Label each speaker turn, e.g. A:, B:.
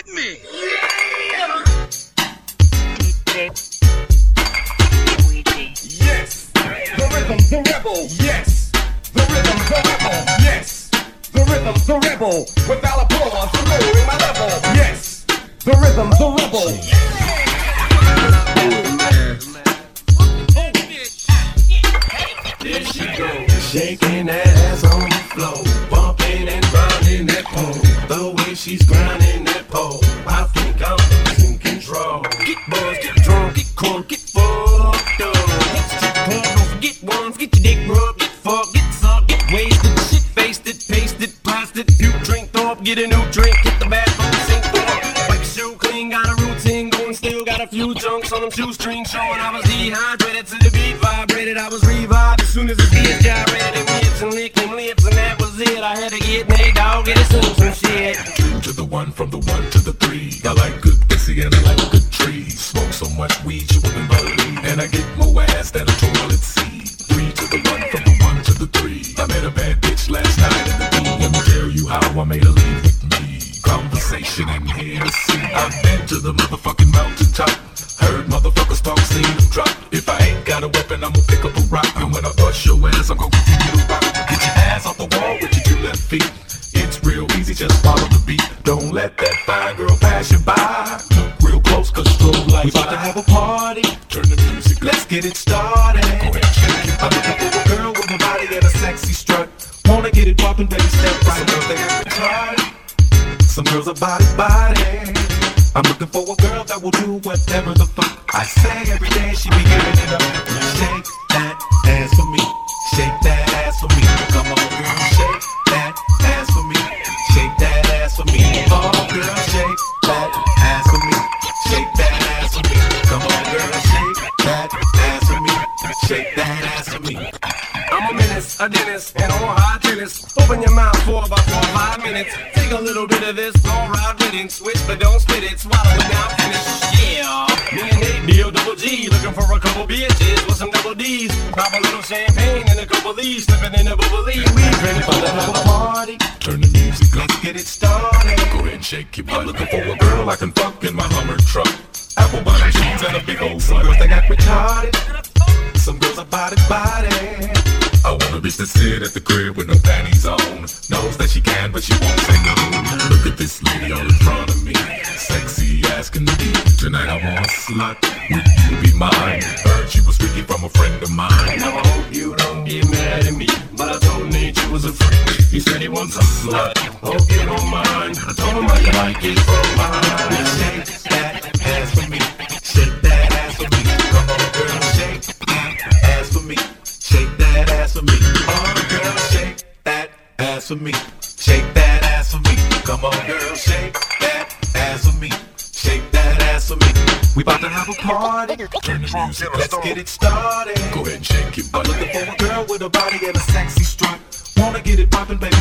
A: Hit me.
B: Yes, the rhythm, the rebel. Yes, the rhythm, the rebel. Yes, the rhythm, the rebel. Without applause, I'm lowering my level. Yes, the rhythm, the rebel.
C: There she goes, shaking that ass on the floor, bumping and grinding that pole. The way she's grinding that pole, I think I'm losing control. Get buzzed, get drunk, get crunk, get fucked up. Get strip club, don't forget one, get your dick rubbed, get fucked, get sucked, get wasted, shit faced it, pasted, plastic. You drink throw up, get a new drink, hit the bathroom, sink up. Wipe your shoe clean, got a routine going, still got a few chunks on them shoestrings showing. I was dehydrated to the beat vibrated, I was revived as soon as the beat
D: one, from the one to the three. I like good pussy and I like good trees. Smoke so much weed you wouldn't believe. And I get more ass than a toilet seat. Three to the one, from the one to the three. I met a bad bitch last night in the B. Let me tell you how I made her leave with me. Conversation and Hennessy. I've been to the motherfucking mountaintop. Heard motherfuckers talk, seen them drop. If I ain't got a weapon, I'ma pick up a rock. And when I bust your ass, I'm gonna pass you by. Look real close, cause strobe lights
C: We about to have a party,
D: Turn the music up.
C: let's get it started.
D: Go ahead, shake it.
C: I'm looking for a girl with a body and a sexy strut. Wanna get it poppin', baby, step right up there. Retarded. Some girls are body body. I'm looking for a girl that will do whatever the fuck I say every day. She be giving it up. Shake a dentist, and on high tennis. Open your mouth for about four or five minutes. Take a little bit of this, go ride with it. Switch, but don't spit it. Swallow it now, finish. Yeah. Me and Nate, D-O double G, looking for a couple bitches with some double D's. Pop a little champagne and a couple D's, slipping in a bubbly. We ready for the party.
D: Turn the music up.
C: Let's get it started.
D: Go ahead and shake your butt. Looking for a girl I can fuck in my Hummer crib with no panties on. Knows that she can, but she won't say no. Look at this lady all in front of me. Sexy asking can be. Tonight I want a slut. Would you be mine? Heard she was freaky from a friend of mine.
C: Now I hope you don't get mad at me, but I told Nate you was a freak. He said he wants a slut. Hope you don't mind. I told him I like it from mine. Shake that ass for me. Ass for me. Shake that ass for me. Come on, girl, shake that ass for me. Shake that ass for me. We about to have a party.
D: Turn the music.
C: Let's get it started.
D: Go ahead and shake your
C: I'm looking for a girl with a body and a sexy strut. Wanna get it poppin', baby,